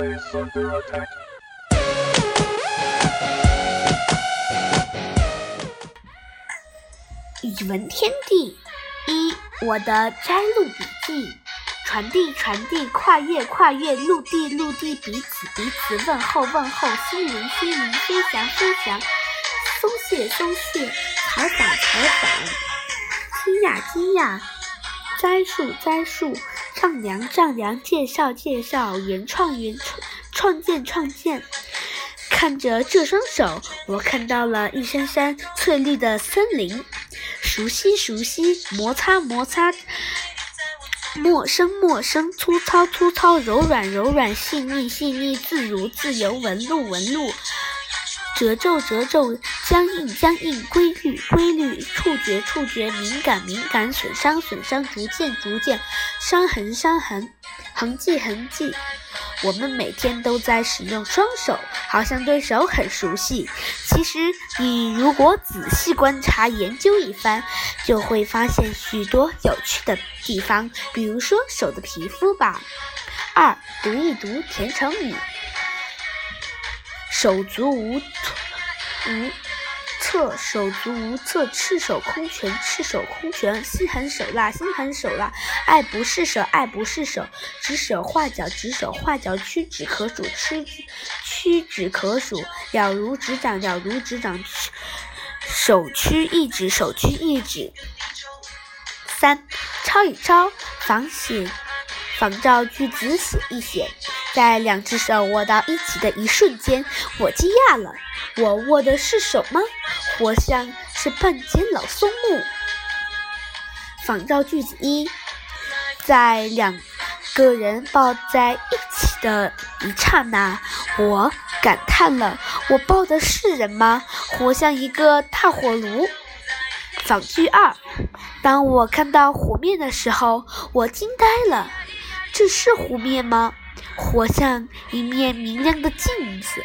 face under attack. 语文天地一，我的摘录笔记，传递传递，跨越跨越，陆地陆地，彼此彼此，问候问候，心灵心灵，飞翔飞翔，松懈松懈，采访采访，惊讶惊讶，栽树栽树，丈量丈量，介绍介绍，原创原创，创建创建。看着这双手，我看到了一山山翠绿的森林。熟悉熟悉，摩擦摩擦，陌生陌生，粗糙粗糙，柔软柔软，细腻细腻，自如自由，纹路纹路，褶皱褶皱，僵硬僵硬，规律规律，触觉触觉，敏感敏感，损伤损伤，逐渐逐渐，伤痕伤痕，痕迹痕迹。我们每天都在使用双手，好像对手很熟悉。其实，你如果仔细观察、研究一番，就会发现许多有趣的地方。比如说手的皮肤吧。二，读一读甜成语。手足无无。策手足无策，赤手空拳，赤手空拳，心狠手辣，心狠手辣，爱不释手，爱不释手，指手画脚，指手画脚，屈指可数，屈屈指可数，了如指掌，了如指掌，手屈一指，手屈一指。三，抄一抄，仿写，仿照句子写一写。在两只手握到一起的一瞬间，我惊讶了。我握的是手吗？活像是半截老松木。仿照句子一，在两个人抱在一起的一刹那，我感叹了：我抱的是人吗？活像一个大火炉。仿句二，当我看到湖面的时候，我惊呆了。这是湖面吗？活像一面明亮的镜子。